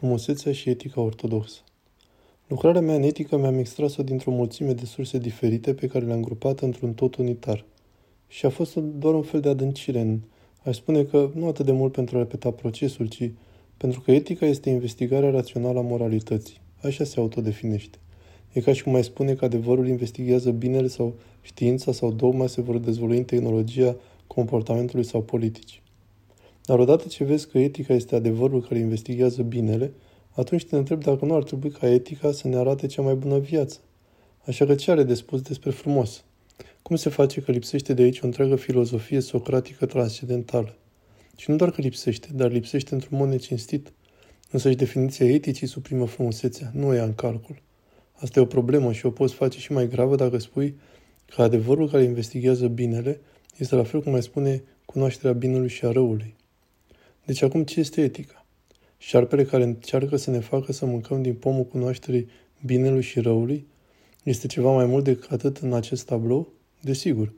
frumusețea și etica ortodoxă. Lucrarea mea în etică mi-am extras-o dintr-o mulțime de surse diferite pe care le-am grupat într-un tot unitar. Și a fost doar un fel de adâncire în, aș spune că nu atât de mult pentru a repeta procesul, ci pentru că etica este investigarea rațională a moralității. Așa se autodefinește. E ca și cum mai spune că adevărul investigează binele sau știința sau dogma se vor dezvolui în tehnologia comportamentului sau politicii. Dar odată ce vezi că etica este adevărul care investigează binele, atunci te întreb dacă nu ar trebui ca etica să ne arate cea mai bună viață. Așa că ce are de spus despre frumos? Cum se face că lipsește de aici o întreagă filozofie socratică transcendentală? Și nu doar că lipsește, dar lipsește într-un mod necinstit. Însă și definiția eticii suprimă frumusețea, nu o ia în calcul. Asta e o problemă și o poți face și mai gravă dacă spui că adevărul care investigează binele este la fel cum mai spune cunoașterea binelui și a răului. Deci acum ce este etica? Șarpele care încearcă să ne facă să mâncăm din pomul cunoașterii binelui și răului este ceva mai mult decât atât în acest tablou? Desigur.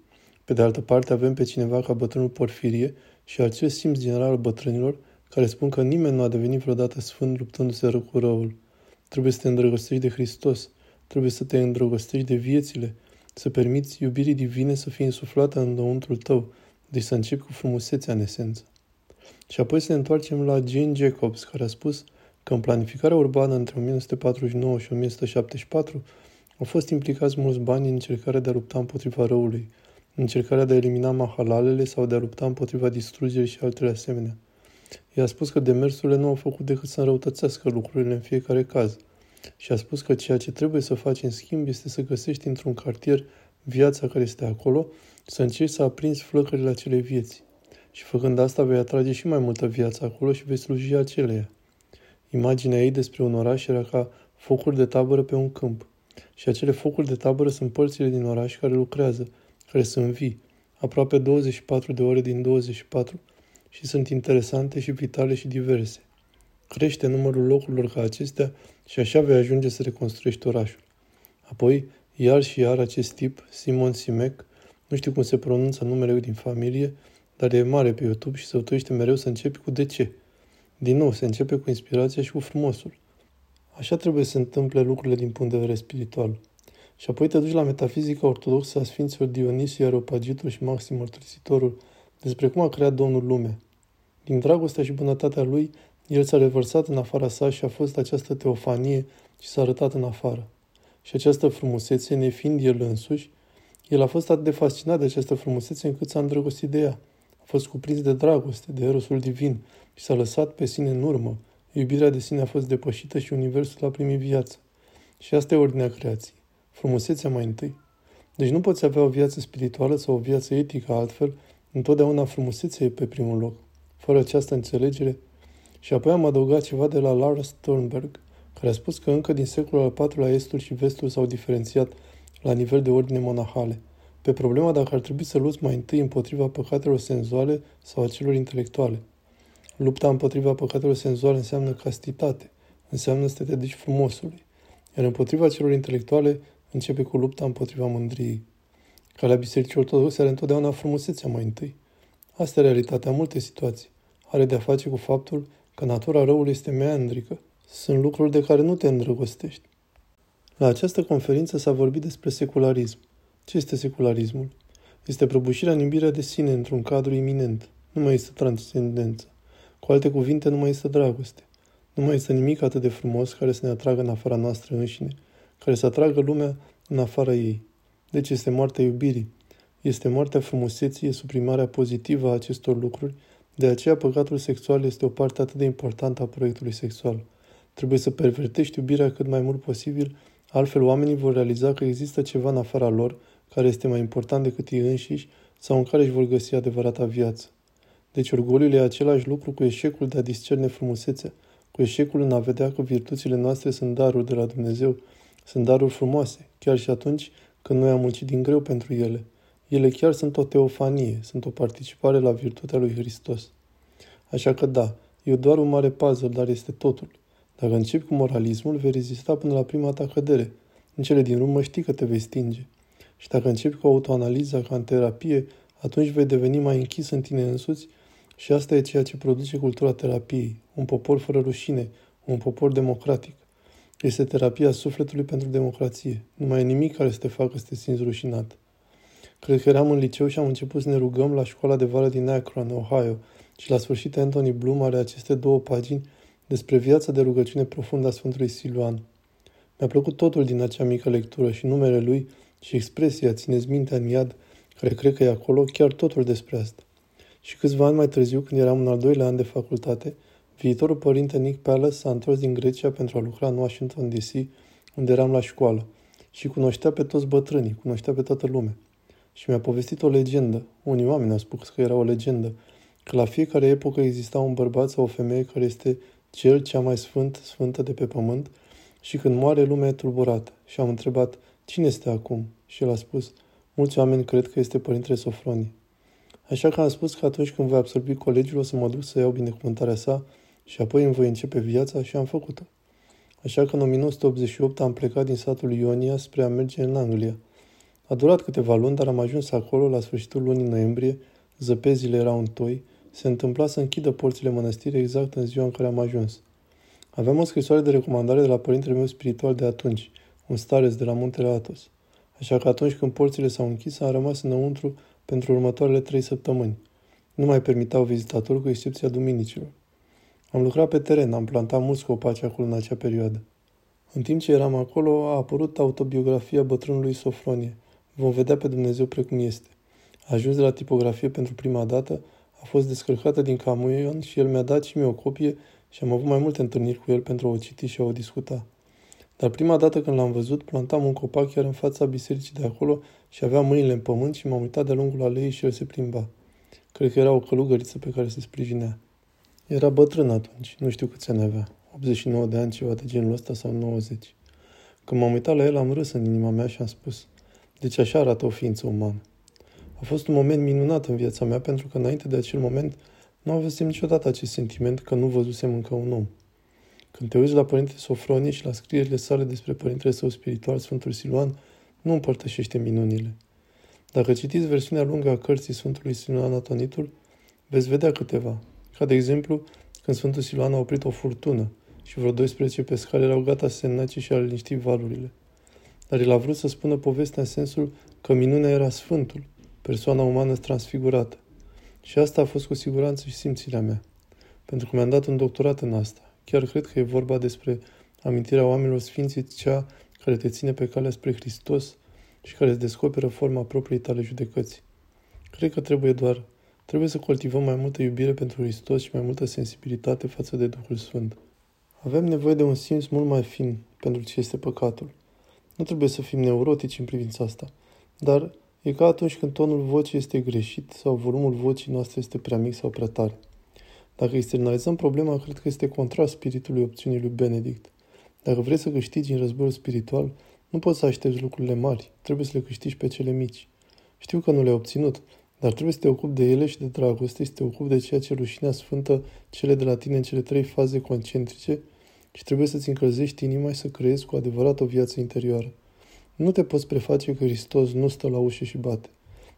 Pe de altă parte avem pe cineva ca bătrânul Porfirie și acest simț general al bătrânilor care spun că nimeni nu a devenit vreodată sfânt luptându-se rău cu răul. Trebuie să te îndrăgostești de Hristos, trebuie să te îndrăgostești de viețile, să permiți iubirii divine să fie insuflată în înăuntrul tău, deci să începi cu frumusețea în esență. Și apoi să ne întoarcem la Jane Jacobs, care a spus că în planificarea urbană între 1949 și 1974 au fost implicați mulți bani în încercarea de a lupta împotriva răului, în încercarea de a elimina mahalalele sau de a lupta împotriva distrugerii și altele asemenea. I-a spus că demersurile nu au făcut decât să înrăutățească lucrurile în fiecare caz. Și a spus că ceea ce trebuie să faci în schimb este să găsești într-un cartier viața care este acolo, să încerci să aprinzi flăcările acelei vieți. Și făcând asta vei atrage și mai multă viață acolo și vei sluji aceleia. Imaginea ei despre un oraș era ca focuri de tabără pe un câmp. Și acele focuri de tabără sunt părțile din oraș care lucrează, care sunt vii, aproape 24 de ore din 24 și sunt interesante și vitale și diverse. Crește numărul locurilor ca acestea și așa vei ajunge să reconstruiești orașul. Apoi, iar și iar acest tip, Simon Simek, nu știu cum se pronunță numele din familie, dar e mare pe YouTube și se uitește mereu să începi cu de ce. Din nou, se începe cu inspirația și cu frumosul. Așa trebuie să se întâmple lucrurile din punct de vedere spiritual. Și apoi te duci la metafizica ortodoxă a Sfinților Dionisie, Areopagitul și Maxim Mărturisitorul despre cum a creat Domnul lumea. Din dragostea și bunătatea lui, el s-a revărsat în afara sa și a fost această teofanie și s-a arătat în afară. Și această frumusețe, nefiind el însuși, el a fost atât de fascinat de această frumusețe încât s-a îndrăgostit de ea. A fost cuprins de dragoste, de erosul divin și s-a lăsat pe sine în urmă. Iubirea de sine a fost depășită și universul a primit viață. Și asta e ordinea creației. Frumusețea mai întâi. Deci nu poți avea o viață spirituală sau o viață etică altfel, întotdeauna frumusețea e pe primul loc. Fără această înțelegere, și apoi am adăugat ceva de la Lars Sternberg, care a spus că încă din secolul al IV-lea estul și vestul s-au diferențiat la nivel de ordine monahale, pe problema dacă ar trebui să luți mai întâi împotriva păcatelor senzuale sau a celor intelectuale. Lupta împotriva păcatelor senzuale înseamnă castitate, înseamnă să te dedici frumosului, iar împotriva celor intelectuale începe cu lupta împotriva mândriei. Calea Bisericii Ortodoxe are întotdeauna frumusețea mai întâi. Asta e realitatea în multe situații. Are de-a face cu faptul că natura răului este meandrică. Sunt lucruri de care nu te îndrăgostești. La această conferință s-a vorbit despre secularism. Ce este secularismul? Este prăbușirea în iubirea de sine într-un cadru iminent. Nu mai este transcendență. Cu alte cuvinte, nu mai este dragoste. Nu mai este nimic atât de frumos care să ne atragă în afara noastră înșine, care să atragă lumea în afara ei. Deci este moartea iubirii. Este moartea frumuseții, e suprimarea pozitivă a acestor lucruri de aceea, păcatul sexual este o parte atât de importantă a proiectului sexual. Trebuie să pervertești iubirea cât mai mult posibil, altfel oamenii vor realiza că există ceva în afara lor care este mai important decât ei înșiși sau în care își vor găsi adevărata viață. Deci orgoliul e același lucru cu eșecul de a discerne frumusețea, cu eșecul în a vedea că virtuțile noastre sunt daruri de la Dumnezeu, sunt daruri frumoase, chiar și atunci când noi am muncit din greu pentru ele – ele chiar sunt o teofanie, sunt o participare la virtutea lui Hristos. Așa că da, e doar un mare puzzle, dar este totul. Dacă începi cu moralismul, vei rezista până la prima ta cădere. În cele din urmă știi că te vei stinge. Și dacă începi cu autoanaliza ca în terapie, atunci vei deveni mai închis în tine însuți și asta e ceea ce produce cultura terapiei. Un popor fără rușine, un popor democratic. Este terapia sufletului pentru democrație. Nu mai e nimic care să te facă să te simți rușinat. Cred că eram în liceu și am început să ne rugăm la școala de vară din Akron, Ohio, și la sfârșit Anthony Bloom are aceste două pagini despre viața de rugăciune profundă a Sfântului Siluan. Mi-a plăcut totul din acea mică lectură și numele lui și expresia Țineți mintea în iad, care cred că e acolo, chiar totul despre asta. Și câțiva ani mai târziu, când eram în al doilea an de facultate, viitorul părinte Nick Palace s-a întors din Grecia pentru a lucra în Washington DC, unde eram la școală. Și cunoștea pe toți bătrânii, cunoștea pe toată lumea. Și mi-a povestit o legendă. Unii oameni au spus că era o legendă. Că la fiecare epocă exista un bărbat sau o femeie care este cel cea mai sfânt, sfântă de pe pământ și când moare lumea e tulburată. Și am întrebat, cine este acum? Și el a spus, mulți oameni cred că este Părintele Sofronie. Așa că am spus că atunci când voi absorbi colegiul o să mă duc să iau binecuvântarea sa și apoi îmi voi începe viața și am făcut-o. Așa că în 1988 am plecat din satul Ionia spre a merge în Anglia. A durat câteva luni, dar am ajuns acolo la sfârșitul lunii noiembrie, zăpezile erau în toi, se întâmpla să închidă porțile mănăstirii exact în ziua în care am ajuns. Aveam o scrisoare de recomandare de la părintele meu spiritual de atunci, un stareț de la muntele Atos. Așa că atunci când porțile s-au închis, am rămas înăuntru pentru următoarele trei săptămâni. Nu mai permitau vizitatori cu excepția duminicilor. Am lucrat pe teren, am plantat mulți copaci acolo în acea perioadă. În timp ce eram acolo, a apărut autobiografia bătrânului Sofronie. Vom vedea pe Dumnezeu precum este. A ajuns de la tipografie pentru prima dată, a fost descărcată din camion și el mi-a dat și mie o copie și am avut mai multe întâlniri cu el pentru a o citi și a o discuta. Dar prima dată când l-am văzut, plantam un copac chiar în fața bisericii de acolo și avea mâinile în pământ și m-am uitat de-a lungul aleii și el se plimba. Cred că era o călugăriță pe care se sprijinea. Era bătrân atunci, nu știu câți ani avea, 89 de ani, ceva de genul ăsta sau 90. Când m-am uitat la el, am râs în inima mea și am spus, deci așa arată o ființă umană. A fost un moment minunat în viața mea pentru că înainte de acel moment nu avusem niciodată acest sentiment că nu văzusem încă un om. Când te uiți la Părintele Sofronie și la scrierile sale despre Părintele său spiritual, Sfântul Siluan, nu împărtășește minunile. Dacă citiți versiunea lungă a cărții Sfântului Siluan Atonitul, veți vedea câteva. Ca de exemplu, când Sfântul Siluan a oprit o furtună și vreo 12 pescari erau gata să se înnace și a liniști valurile. Dar el a vrut să spună povestea în sensul că minunea era Sfântul, persoana umană transfigurată. Și asta a fost cu siguranță și simțirea mea. Pentru că mi-am dat un doctorat în asta. Chiar cred că e vorba despre amintirea oamenilor sfinții, cea care te ține pe calea spre Hristos și care îți descoperă forma propriei tale judecăți. Cred că trebuie doar, trebuie să cultivăm mai multă iubire pentru Hristos și mai multă sensibilitate față de Duhul Sfânt. Avem nevoie de un simț mult mai fin pentru ce este păcatul. Nu trebuie să fim neurotici în privința asta, dar E ca atunci când tonul vocii este greșit sau volumul vocii noastre este prea mic sau prea tare. Dacă externalizăm problema, cred că este contra spiritului opțiunii lui Benedict. Dacă vrei să câștigi în războiul spiritual, nu poți să aștepți lucrurile mari, trebuie să le câștigi pe cele mici. Știu că nu le-ai obținut, dar trebuie să te ocupi de ele și de dragoste, să te ocupi de ceea ce rușinea sfântă cele de la tine în cele trei faze concentrice și trebuie să-ți încălzești inima și să creezi cu adevărat o viață interioară. Nu te poți preface că Hristos nu stă la ușă și bate.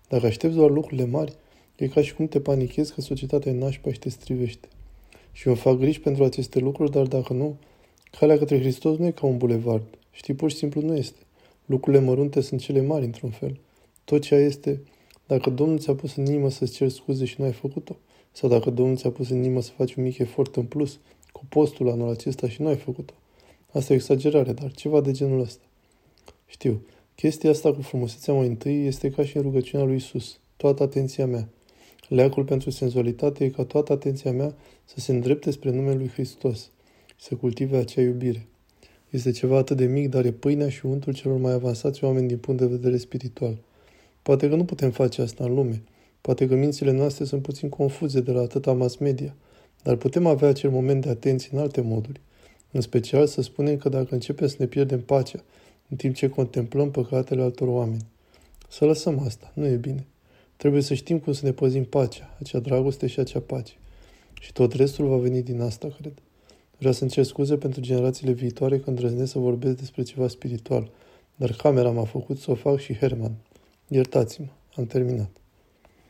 Dacă aștepți doar lucrurile mari, e ca și cum te panichezi că societatea e nașpa și te strivește. Și eu fac griji pentru aceste lucruri, dar dacă nu, calea către Hristos nu e ca un bulevard. Știi, pur și simplu nu este. Lucrurile mărunte sunt cele mari, într-un fel. Tot ceea este, dacă Domnul ți-a pus în inimă să-ți ceri scuze și nu ai făcut-o, sau dacă Domnul ți-a pus în inimă să faci un mic efort în plus cu postul anul acesta și nu ai făcut-o. Asta e exagerare, dar ceva de genul ăsta. Știu, chestia asta cu frumusețea mai întâi este ca și în rugăciunea lui Isus. Toată atenția mea. Leacul pentru senzualitate e ca toată atenția mea să se îndrepte spre numele lui Hristos, să cultive acea iubire. Este ceva atât de mic, dar e pâinea și untul celor mai avansați oameni din punct de vedere spiritual. Poate că nu putem face asta în lume. Poate că mințile noastre sunt puțin confuze de la atâta mass media, dar putem avea acel moment de atenție în alte moduri. În special să spunem că dacă începem să ne pierdem pacea, în timp ce contemplăm păcatele altor oameni. Să lăsăm asta, nu e bine. Trebuie să știm cum să ne păzim pacea, acea dragoste și acea pace. Și tot restul va veni din asta, cred. Vreau să-mi cer scuze pentru generațiile viitoare când îndrăznesc să vorbesc despre ceva spiritual, dar camera m-a făcut să o fac și Herman. Iertați-mă, am terminat.